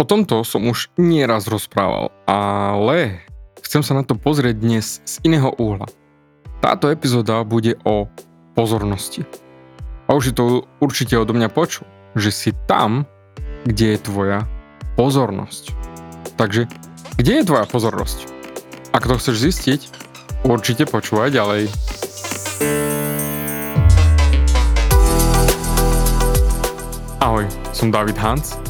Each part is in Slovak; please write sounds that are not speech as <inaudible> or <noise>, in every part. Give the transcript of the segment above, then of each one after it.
O tomto som už nieraz rozprával, ale chcem sa na to pozrieť dnes z iného úhla. Táto epizóda bude o pozornosti. A už si to určite odo mňa počul, že si tam, kde je tvoja pozornosť. Takže, kde je tvoja pozornosť? Ak to chceš zistiť, určite počúvaj ďalej. Ahoj, som David Hans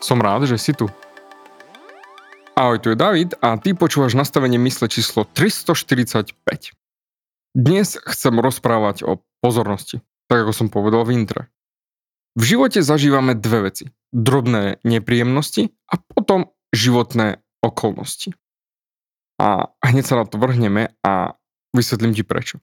Som rád, že si tu. Ahoj, tu je David a ty počúvaš nastavenie mysle číslo 345. Dnes chcem rozprávať o pozornosti, tak ako som povedal v intre. V živote zažívame dve veci. Drobné nepríjemnosti a potom životné okolnosti. A hneď sa na to vrhneme a vysvetlím ti prečo.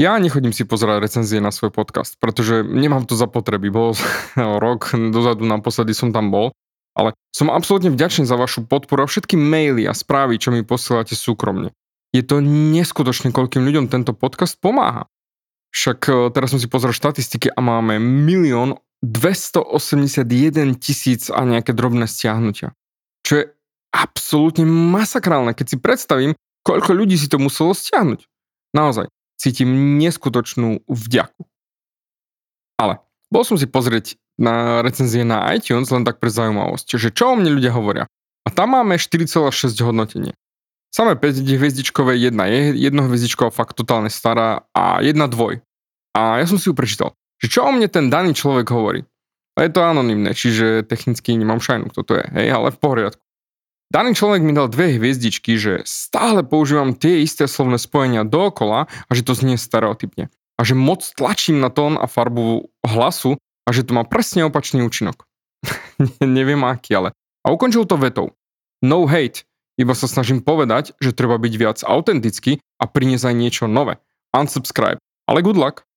Ja nechodím si pozerať recenzie na svoj podcast, pretože nemám to za potreby. Bol <laughs> rok dozadu naposledy som tam bol ale som absolútne vďačný za vašu podporu a všetky maily a správy, čo mi posielate súkromne. Je to neskutočné, koľkým ľuďom tento podcast pomáha. Však e, teraz som si pozrel štatistiky a máme milión 281 tisíc a nejaké drobné stiahnutia. Čo je absolútne masakrálne, keď si predstavím, koľko ľudí si to muselo stiahnuť. Naozaj, cítim neskutočnú vďaku. Ale bol som si pozrieť na recenzie na iTunes, len tak pre zaujímavosť. Čiže čo o mne ľudia hovoria? A tam máme 4,6 hodnotenie. Samé 5 hviezdičkové, jedna je jednohviezdičková, fakt totálne stará a jedna dvoj. A ja som si ju prečítal, že čo o mne ten daný človek hovorí. A je to anonimné, čiže technicky nemám šajnu, kto to je, hej, ale v poriadku. Daný človek mi dal dve hviezdičky, že stále používam tie isté slovné spojenia dookola a že to znie stereotypne. A že moc tlačím na tón a farbu hlasu a že to má presne opačný účinok. <laughs> Neviem aký, ale. A ukončil to vetou. No hate, iba sa snažím povedať, že treba byť viac autentický a priniesť aj niečo nové. Unsubscribe. Ale good luck.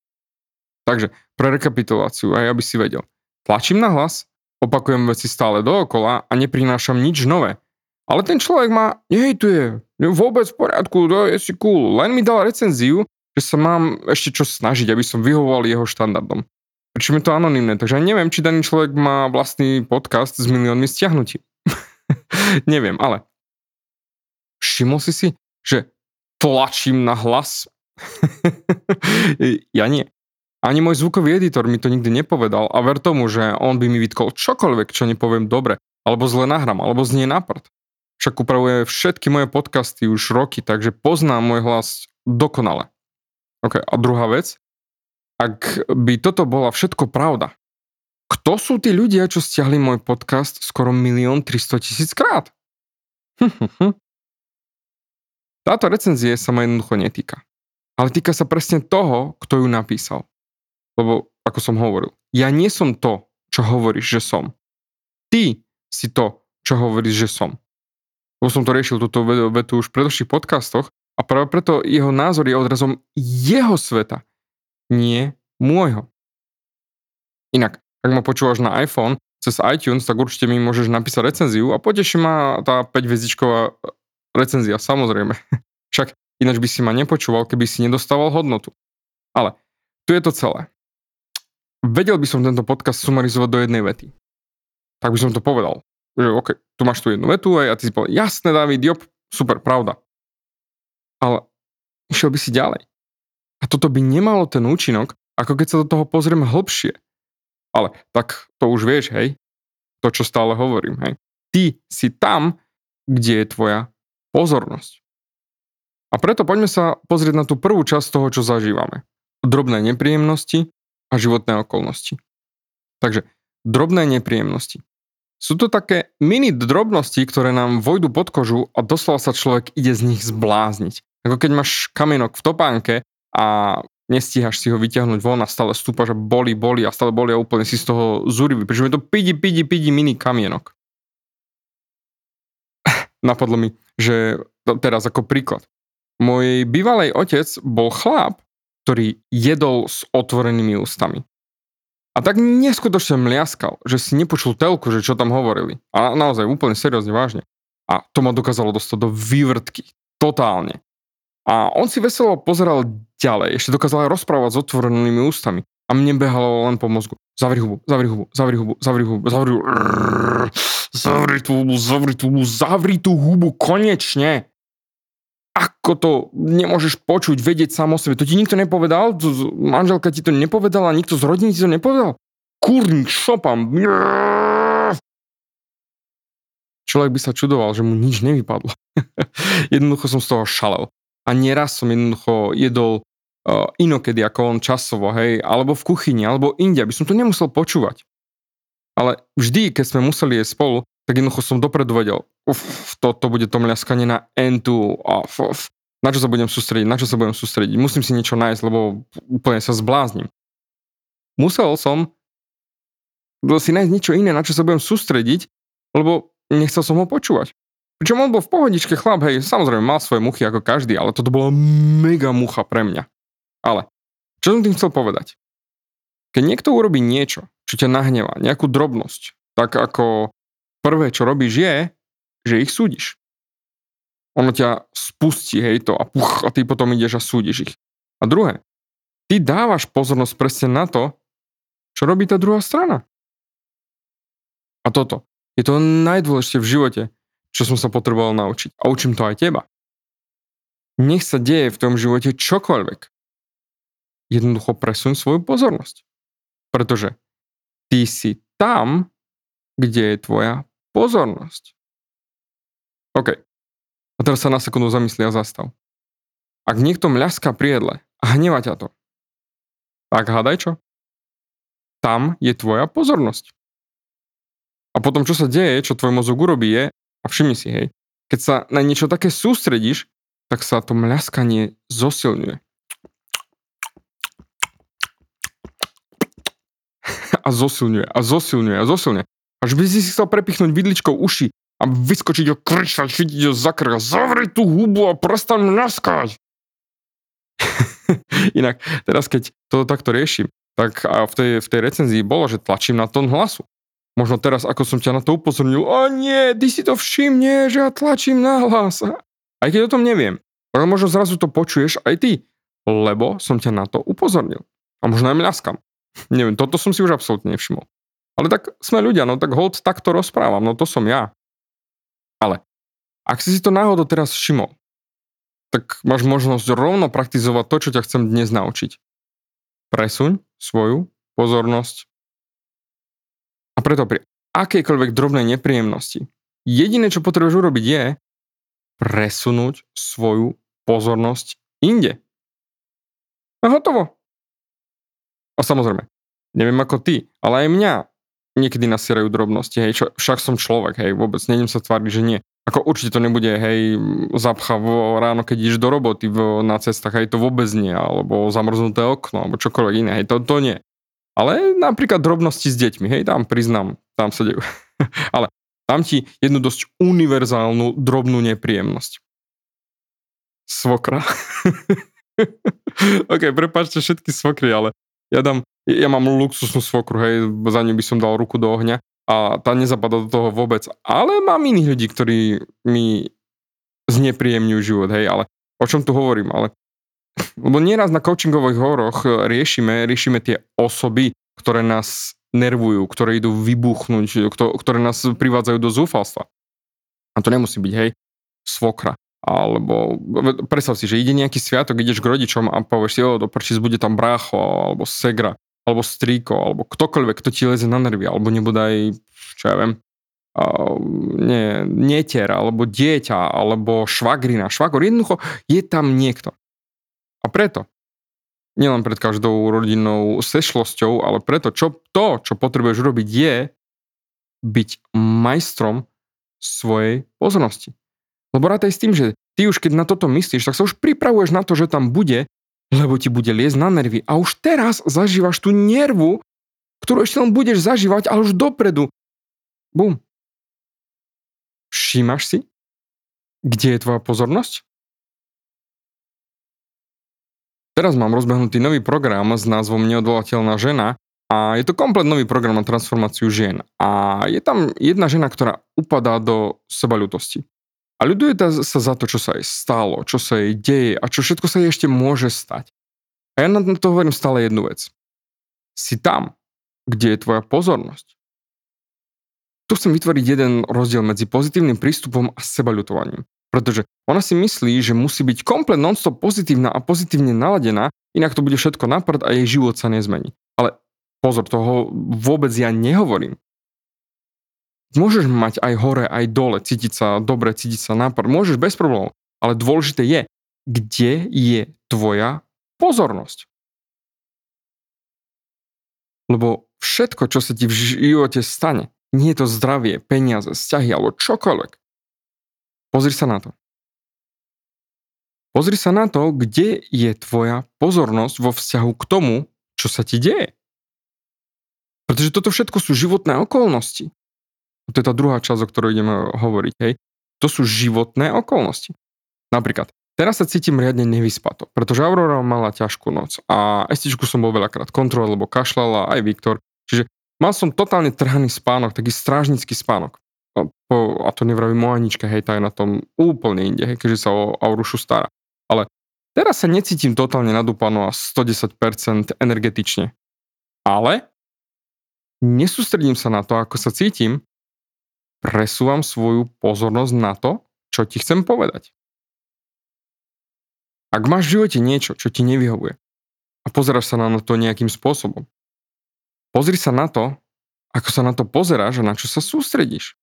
Takže, pre rekapituláciu, aj aby si vedel. Tlačím na hlas, opakujem veci stále dookola a neprinášam nič nové. Ale ten človek ma nehejtuje, vôbec v poriadku, to je si cool, len mi dal recenziu, že sa mám ešte čo snažiť, aby som vyhovoval jeho štandardom. Pričom je to anonimné, takže neviem, či daný človek má vlastný podcast s miliónmi stiahnutí. <laughs> neviem, ale všimol si si, že tlačím na hlas? <laughs> ja nie. Ani môj zvukový editor mi to nikdy nepovedal a ver tomu, že on by mi vytkol čokoľvek, čo nepoviem dobre, alebo zle nahrám, alebo znie na. Však upravuje všetky moje podcasty už roky, takže poznám môj hlas dokonale. OK, a druhá vec, ak by toto bola všetko pravda, kto sú tí ľudia, čo stiahli môj podcast skoro milión 300 tisíc krát? <laughs> Táto recenzie sa ma jednoducho netýka. Ale týka sa presne toho, kto ju napísal. Lebo, ako som hovoril, ja nie som to, čo hovoríš, že som. Ty si to, čo hovoríš, že som. Lebo som to riešil túto vetu už v predošlých podcastoch a práve preto jeho názor je odrazom jeho sveta nie môjho. Inak, ak ma počúvaš na iPhone cez iTunes, tak určite mi môžeš napísať recenziu a poteší ma tá 5 hviezdičková recenzia, samozrejme. <laughs> Však ináč by si ma nepočúval, keby si nedostával hodnotu. Ale tu je to celé. Vedel by som tento podcast sumarizovať do jednej vety. Tak by som to povedal. Že OK, tu máš tu jednu vetu a ty si povedal, jasné David, jop, super, pravda. Ale išiel by si ďalej. A toto by nemalo ten účinok, ako keď sa do toho pozrieme hlbšie. Ale tak to už vieš, hej? To, čo stále hovorím, hej? Ty si tam, kde je tvoja pozornosť. A preto poďme sa pozrieť na tú prvú časť toho, čo zažívame. Drobné nepríjemnosti a životné okolnosti. Takže drobné nepríjemnosti. Sú to také mini drobnosti, ktoré nám vojdu pod kožu a doslova sa človek ide z nich zblázniť. Ako keď máš kamienok v topánke a nestíhaš si ho vyťahnuť von a stále stúpa, že boli, boli a stále boli a úplne si z toho zúrivý, pretože je to pidi, pidi, pidi mini kamienok. <laughs> Napadlo mi, že teraz ako príklad. Môj bývalej otec bol chlap, ktorý jedol s otvorenými ústami. A tak neskutočne mliaskal, že si nepočul telku, že čo tam hovorili. A naozaj úplne seriózne, vážne. A to ma dokázalo dostať do vývrtky. Totálne. A on si veselo pozeral ďalej, ešte dokázal rozprávať s otvorenými ústami. A mne behalo len po mozgu. Zavri hubu, zavri hubu, zavri hubu, zavri hubu, zavri hubu. Zavri tú hubu, zavri tú hubu, zavri tú hubu, konečne ako to nemôžeš počuť, vedieť sám o sebe. To ti nikto nepovedal? Manželka ti to nepovedala? Nikto z rodiny ti to nepovedal? Kurník, šopam. Človek by sa čudoval, že mu nič nevypadlo. <laughs> jednoducho som z toho šalel. A nieraz som jednoducho jedol uh, inokedy ako on časovo, hej, alebo v kuchyni, alebo inde, aby som to nemusel počúvať. Ale vždy, keď sme museli jesť spolu, tak jednoducho som dopredu vedel, uf, to, to bude to mľaskanie na entu, uf, uf, na čo sa budem sústrediť, na čo sa budem sústrediť, musím si niečo nájsť, lebo úplne sa zbláznim. Musel som si nájsť niečo iné, na čo sa budem sústrediť, lebo nechcel som ho počúvať. Pričom on bol v pohodičke chlap, hej, samozrejme mal svoje muchy ako každý, ale toto bola mega mucha pre mňa. Ale, čo som tým chcel povedať? Keď niekto urobí niečo, čo ťa nahnevá, nejakú drobnosť, tak ako prvé, čo robíš je, že ich súdiš. Ono ťa spustí, hej, to a puch, a ty potom ideš a súdiš ich. A druhé, ty dávaš pozornosť presne na to, čo robí tá druhá strana. A toto je to najdôležitejšie v živote, čo som sa potreboval naučiť. A učím to aj teba. Nech sa deje v tom živote čokoľvek. Jednoducho presuň svoju pozornosť. Pretože ty si tam, kde je tvoja pozornosť. OK. A teraz sa na sekundu zamyslí a zastav. Ak niekto mľaská pri jedle a hneva ťa to, tak hádaj čo? Tam je tvoja pozornosť. A potom, čo sa deje, čo tvoj mozog urobí je, a všimni si, hej, keď sa na niečo také sústredíš, tak sa to mľaskanie zosilňuje. A zosilňuje, a zosilňuje, a zosilňuje. Až by si chcel prepichnúť vidličkou uši a vyskočiť ho kričať, chytiť ho za krk zavri tú hubu a prestaň mľaskať. <laughs> Inak, teraz keď to takto riešim, tak a v tej, v tej recenzii bolo, že tlačím na tón hlasu. Možno teraz, ako som ťa na to upozornil, o nie, ty si to všimne, že ja tlačím na hlas. Aj keď o tom neviem. Ale možno zrazu to počuješ aj ty, lebo som ťa na to upozornil. A možno aj mľaskam. <laughs> Neviem, toto som si už absolútne nevšimol. Ale tak sme ľudia, no tak hold takto rozprávam, no to som ja. Ale ak si si to náhodou teraz všimol, tak máš možnosť rovno praktizovať to, čo ťa chcem dnes naučiť. Presuň svoju pozornosť. A preto pri akejkoľvek drobnej nepríjemnosti, jediné, čo potrebuješ urobiť je presunúť svoju pozornosť inde. A hotovo. A samozrejme, neviem ako ty, ale aj mňa niekedy nasierajú drobnosti, hej, čo, však som človek, hej, vôbec nejdem sa tváriť, že nie. Ako určite to nebude, hej, zapcha vo ráno, keď ideš do roboty v, na cestách, hej, to vôbec nie, alebo zamrznuté okno, alebo čokoľvek iné, hej, to, to nie. Ale napríklad drobnosti s deťmi, hej, tam priznám, tam sa dejú. <laughs> Ale dám ti jednu dosť univerzálnu drobnú nepríjemnosť. Svokra. <laughs> ok, prepáčte všetky svokry, ale ja dám ja mám luxusnú svokru, hej, za ňu by som dal ruku do ohňa a tá nezapadá do toho vôbec. Ale mám iných ľudí, ktorí mi znepríjemňujú život, hej, ale o čom tu hovorím, ale lebo nieraz na coachingových horoch riešime, riešime tie osoby, ktoré nás nervujú, ktoré idú vybuchnúť, ktoré nás privádzajú do zúfalstva. A to nemusí byť, hej, svokra. Alebo predstav si, že ide nejaký sviatok, ideš k rodičom a povieš si, o, do bude tam brácho, alebo segra alebo strýko, alebo ktokoľvek, kto ti leze na nervy, alebo nebude aj, čo ja viem, uh, nie, netier, alebo dieťa, alebo švagrina, švagor, jednoducho je tam niekto. A preto, nielen pred každou rodinnou sešlosťou, ale preto, čo to, čo potrebuješ urobiť, je byť majstrom svojej pozornosti. Lebo rátaj s tým, že ty už keď na toto myslíš, tak sa už pripravuješ na to, že tam bude, lebo ti bude liesť na nervy. A už teraz zažívaš tú nervu, ktorú ešte len budeš zažívať, ale už dopredu. Bum. Všímaš si, kde je tvoja pozornosť? Teraz mám rozbehnutý nový program s názvom Neodvolateľná žena a je to komplet nový program na transformáciu žien. A je tam jedna žena, ktorá upadá do sebaľutosti. A ľuduje sa za to, čo sa jej stalo, čo sa jej deje a čo všetko sa jej ešte môže stať. A ja na to hovorím stále jednu vec. Si tam, kde je tvoja pozornosť. Tu chcem vytvoriť jeden rozdiel medzi pozitívnym prístupom a sebaľutovaním. Pretože ona si myslí, že musí byť komplet non-stop pozitívna a pozitívne naladená, inak to bude všetko na a jej život sa nezmení. Ale pozor, toho vôbec ja nehovorím. Môžeš mať aj hore, aj dole, cítiť sa dobre, cítiť sa na môžeš bez problémov. Ale dôležité je, kde je tvoja pozornosť. Lebo všetko, čo sa ti v živote stane, nie je to zdravie, peniaze, vzťahy alebo čokoľvek, Pozri sa na to. Pozri sa na to, kde je tvoja pozornosť vo vzťahu k tomu, čo sa ti deje. Pretože toto všetko sú životné okolnosti. To je tá druhá časť, o ktorej ideme hovoriť. Hej. To sú životné okolnosti. Napríklad, teraz sa cítim riadne nevyspato, pretože Aurora mala ťažkú noc a estičku som bol veľakrát kontrol, lebo kašľala aj Viktor. Čiže mal som totálne trhaný spánok, taký strážnický spánok a to nevravím o Aničke, hej, tá je na tom úplne inde, hej, keďže sa o Aurušu stará. Ale teraz sa necítim totálne nadúpano a 110% energetične. Ale nesústredím sa na to, ako sa cítim, presúvam svoju pozornosť na to, čo ti chcem povedať. Ak máš v živote niečo, čo ti nevyhovuje a pozeráš sa na to nejakým spôsobom, pozri sa na to, ako sa na to pozeráš a na čo sa sústredíš.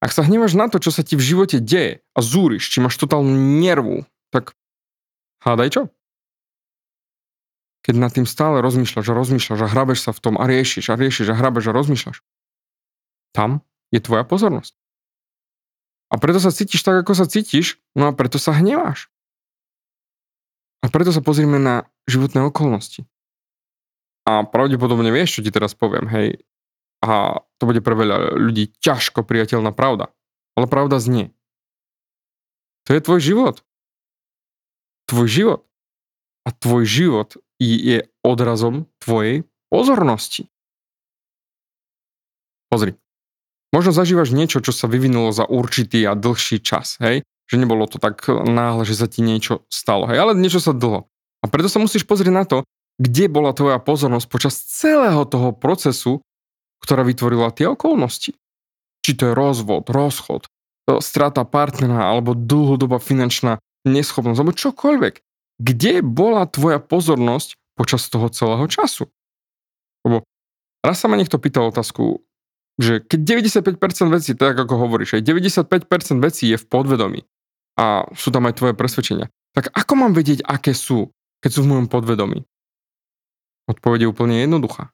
Ak sa hnevaš na to, čo sa ti v živote deje a zúriš, či máš totálnu nervu, tak hádaj čo? Keď nad tým stále rozmýšľaš a rozmýšľaš a hrabeš sa v tom a riešiš a riešiš a hrabeš a rozmýšľaš, tam je tvoja pozornosť. A preto sa cítiš tak, ako sa cítiš, no a preto sa hneváš. A preto sa pozrieme na životné okolnosti. A pravdepodobne vieš, čo ti teraz poviem, hej, a to bude pre veľa ľudí ťažko priateľná pravda. Ale pravda znie. To je tvoj život. Tvoj život. A tvoj život je odrazom tvojej pozornosti. Pozri. Možno zažívaš niečo, čo sa vyvinulo za určitý a dlhší čas, hej? Že nebolo to tak náhle, že sa ti niečo stalo, hej? Ale niečo sa dlho. A preto sa musíš pozrieť na to, kde bola tvoja pozornosť počas celého toho procesu, ktorá vytvorila tie okolnosti. Či to je rozvod, rozchod, strata partnera alebo dlhodobá finančná neschopnosť alebo čokoľvek. Kde bola tvoja pozornosť počas toho celého času? Lebo raz sa ma niekto pýtal otázku, že keď 95% vecí, tak ako hovoríš, aj 95% vecí je v podvedomí a sú tam aj tvoje presvedčenia, tak ako mám vedieť, aké sú, keď sú v mojom podvedomí? Odpoveď je úplne jednoduchá.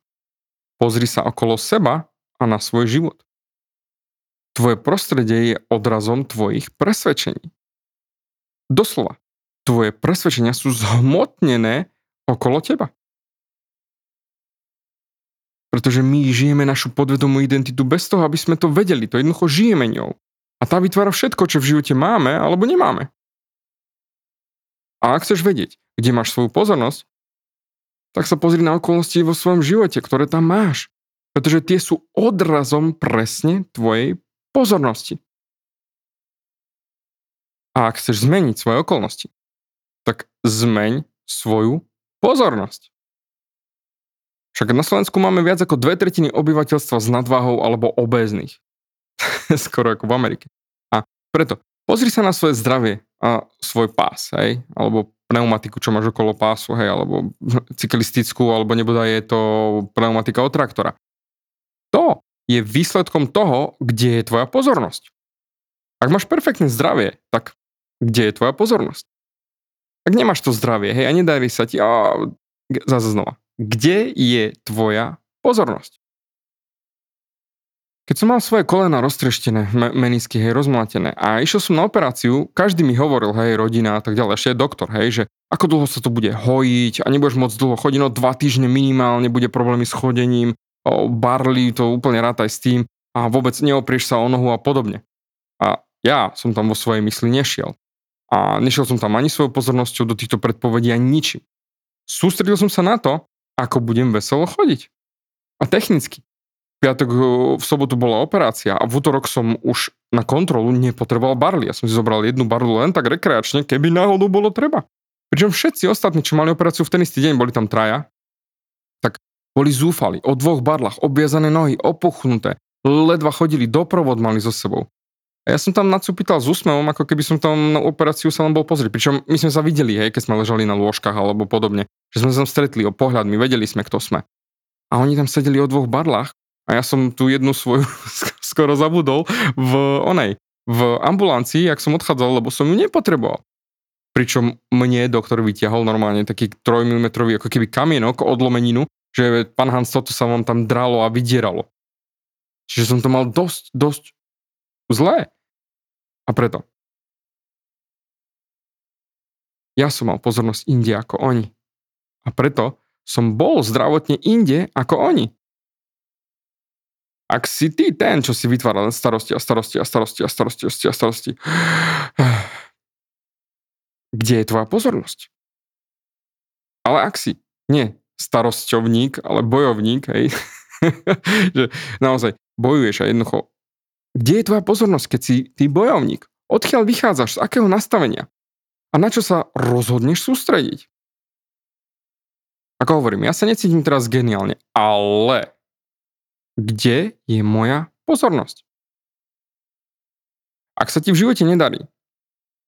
Pozri sa okolo seba a na svoj život. Tvoje prostredie je odrazom tvojich presvedčení. Doslova, tvoje presvedčenia sú zhmotnené okolo teba. Pretože my žijeme našu podvedomú identitu bez toho, aby sme to vedeli. To jednoducho žijeme ňou. A tá vytvára všetko, čo v živote máme alebo nemáme. A ak chceš vedieť, kde máš svoju pozornosť, tak sa pozri na okolnosti vo svojom živote, ktoré tam máš. Pretože tie sú odrazom presne tvojej pozornosti. A ak chceš zmeniť svoje okolnosti, tak zmeň svoju pozornosť. Však na Slovensku máme viac ako dve tretiny obyvateľstva s nadváhou alebo obéznych. <laughs> Skoro ako v Amerike. A preto pozri sa na svoje zdravie a svoj pás, hej, alebo pneumatiku, čo máš okolo pásu, hej, alebo <laughs> cyklistickú, alebo nebude je to pneumatika od traktora. To je výsledkom toho, kde je tvoja pozornosť. Ak máš perfektné zdravie, tak kde je tvoja pozornosť? Ak nemáš to zdravie, hej, a nedarí sa ti, a zase znova, kde je tvoja pozornosť? Keď som mal svoje kolena roztreštené, menisky, hej, rozmlatené a išiel som na operáciu, každý mi hovoril, hej, rodina a tak ďalej, ešte je doktor, hej, že ako dlho sa to bude hojiť a nebudeš moc dlho chodiť, no dva týždne minimálne bude problémy s chodením, o, barli, to úplne rátaj s tým a vôbec neoprieš sa o nohu a podobne. A ja som tam vo svojej mysli nešiel. A nešiel som tam ani svojou pozornosťou do týchto predpovedí ani ničím. Sústredil som sa na to, ako budem veselo chodiť. A technicky piatok, eh, v sobotu bola operácia a v útorok som už na kontrolu nepotreboval barly. Ja som si zobral jednu barlu len tak rekreačne, keby náhodou bolo treba. Pričom všetci ostatní, čo mali operáciu v ten istý deň, boli tam traja, tak boli zúfali, o dvoch barlách, obviazané nohy, opuchnuté, ledva chodili, doprovod mali so sebou. A ja som tam nacúpital s úsmevom, ako keby som tam na operáciu sa len bol pozrieť. Pričom my sme sa videli, hej, keď sme ležali na lôžkach alebo podobne, že sme sa tam stretli o pohľadmi, vedeli sme, kto sme. A oni tam sedeli o dvoch barlách a ja som tu jednu svoju <laughs> skoro zabudol v onej, v ambulancii, ak som odchádzal, lebo som ju nepotreboval. Pričom mne doktor vytiahol normálne taký 3 mm ako keby kamienok odlomeninu, že pán Hans, toto sa vám tam dralo a vydieralo. Čiže som to mal dosť, dosť zlé. A preto. Ja som mal pozornosť inde ako oni. A preto som bol zdravotne inde ako oni. Ak si ty ten, čo si vytvára len starosti a starosti a starosti a starosti a starosti, <sighs> kde je tvoja pozornosť? Ale ak si nie starosťovník, ale bojovník, hej, <laughs> že naozaj bojuješ a jednoducho, kde je tvoja pozornosť, keď si ty bojovník? Odkiaľ vychádzaš? Z akého nastavenia? A na čo sa rozhodneš sústrediť? Ako hovorím, ja sa necítim teraz geniálne, ale kde je moja pozornosť. Ak sa ti v živote nedarí,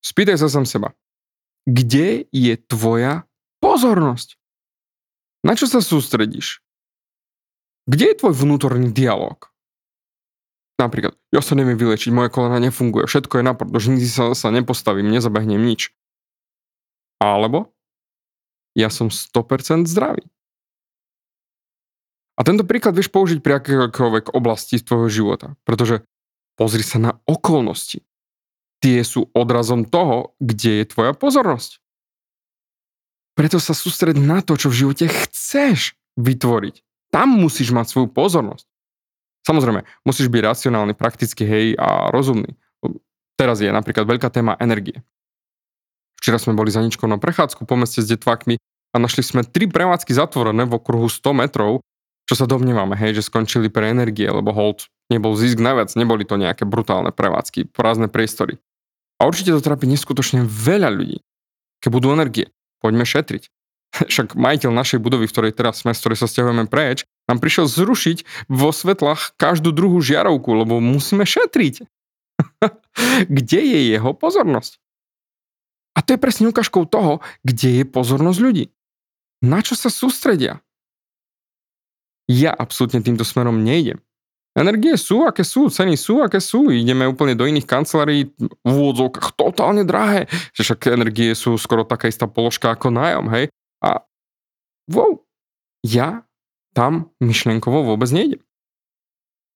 spýtaj sa sám seba, kde je tvoja pozornosť? Na čo sa sústredíš? Kde je tvoj vnútorný dialog? Napríklad, ja sa neviem vylečiť, moje kolena nefunguje, všetko je naprd, už nikdy sa, sa nepostavím, nezabehnem nič. Alebo, ja som 100% zdravý. A tento príklad vieš použiť pri akékoľvek oblasti tvojho života, pretože pozri sa na okolnosti. Tie sú odrazom toho, kde je tvoja pozornosť. Preto sa sústred na to, čo v živote chceš vytvoriť. Tam musíš mať svoju pozornosť. Samozrejme, musíš byť racionálny, prakticky, hej, a rozumný. Teraz je napríklad veľká téma energie. Včera sme boli za ničkou na prechádzku po meste s detvakmi a našli sme tri prevádzky zatvorené v okruhu 100 metrov čo sa domnievame, hej, že skončili pre energie, lebo hold nebol zisk naviac, neboli to nejaké brutálne prevádzky, prázdne priestory. A určite to trápi neskutočne veľa ľudí. Keď budú energie, poďme šetriť. <laughs> Však majiteľ našej budovy, v ktorej teraz sme, z ktorej sa stiahujeme preč, nám prišiel zrušiť vo svetlách každú druhú žiarovku, lebo musíme šetriť. <laughs> kde je jeho pozornosť? A to je presne ukážkou toho, kde je pozornosť ľudí. Na čo sa sústredia? Ja absolútne týmto smerom nejdem. Energie sú, aké sú, ceny sú, aké sú. Ideme úplne do iných kancelárií v úvodzovkách totálne drahé. Že však energie sú skoro taká istá položka ako nájom, hej. A wow, ja tam myšlienkovo vôbec nejdem.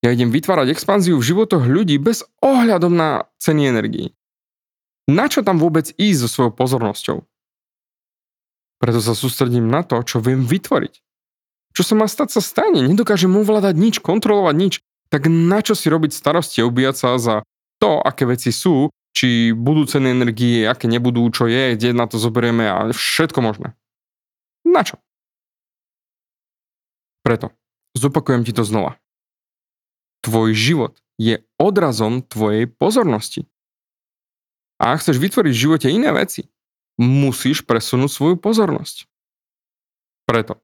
Ja idem vytvárať expanziu v životoch ľudí bez ohľadom na ceny energií. Na čo tam vôbec ísť so svojou pozornosťou? Preto sa sústredím na to, čo viem vytvoriť. Čo sa má stať, sa stane. Nedokážem ovládať nič, kontrolovať nič. Tak na čo si robiť starosti a ubíjať sa za to, aké veci sú, či budú ceny energie, aké nebudú, čo je, kde na to zoberieme a všetko možné. Na čo? Preto, zopakujem ti to znova. Tvoj život je odrazom tvojej pozornosti. A ak chceš vytvoriť v živote iné veci, musíš presunúť svoju pozornosť. Preto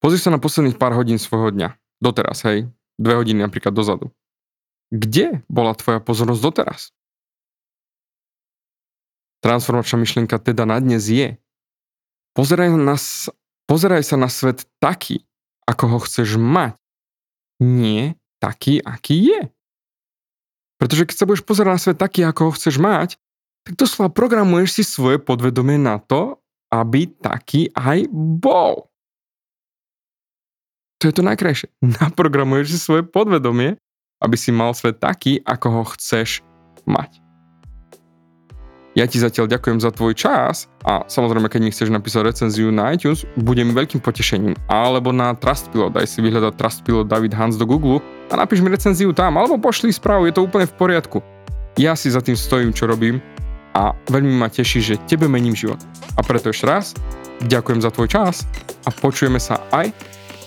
Pozri sa na posledných pár hodín svojho dňa. Doteraz, hej. Dve hodiny napríklad dozadu. Kde bola tvoja pozornosť doteraz? Transformačná myšlienka teda na dnes je. Pozeraj, na, pozeraj sa na svet taký, ako ho chceš mať. Nie taký, aký je. Pretože keď sa budeš pozerať na svet taký, ako ho chceš mať, tak doslova programuješ si svoje podvedomie na to, aby taký aj bol. To je to najkrajšie. <laughs> Naprogramuješ si svoje podvedomie, aby si mal svet taký, ako ho chceš mať. Ja ti zatiaľ ďakujem za tvoj čas a samozrejme, keď mi chceš napísať recenziu na iTunes, bude mi veľkým potešením. Alebo na Trustpilot, daj si vyhľadať Trustpilot David Hans do Google a napíš mi recenziu tam, alebo pošli správu, je to úplne v poriadku. Ja si za tým stojím, čo robím a veľmi ma teší, že tebe mením život. A preto ešte raz, ďakujem za tvoj čas a počujeme sa aj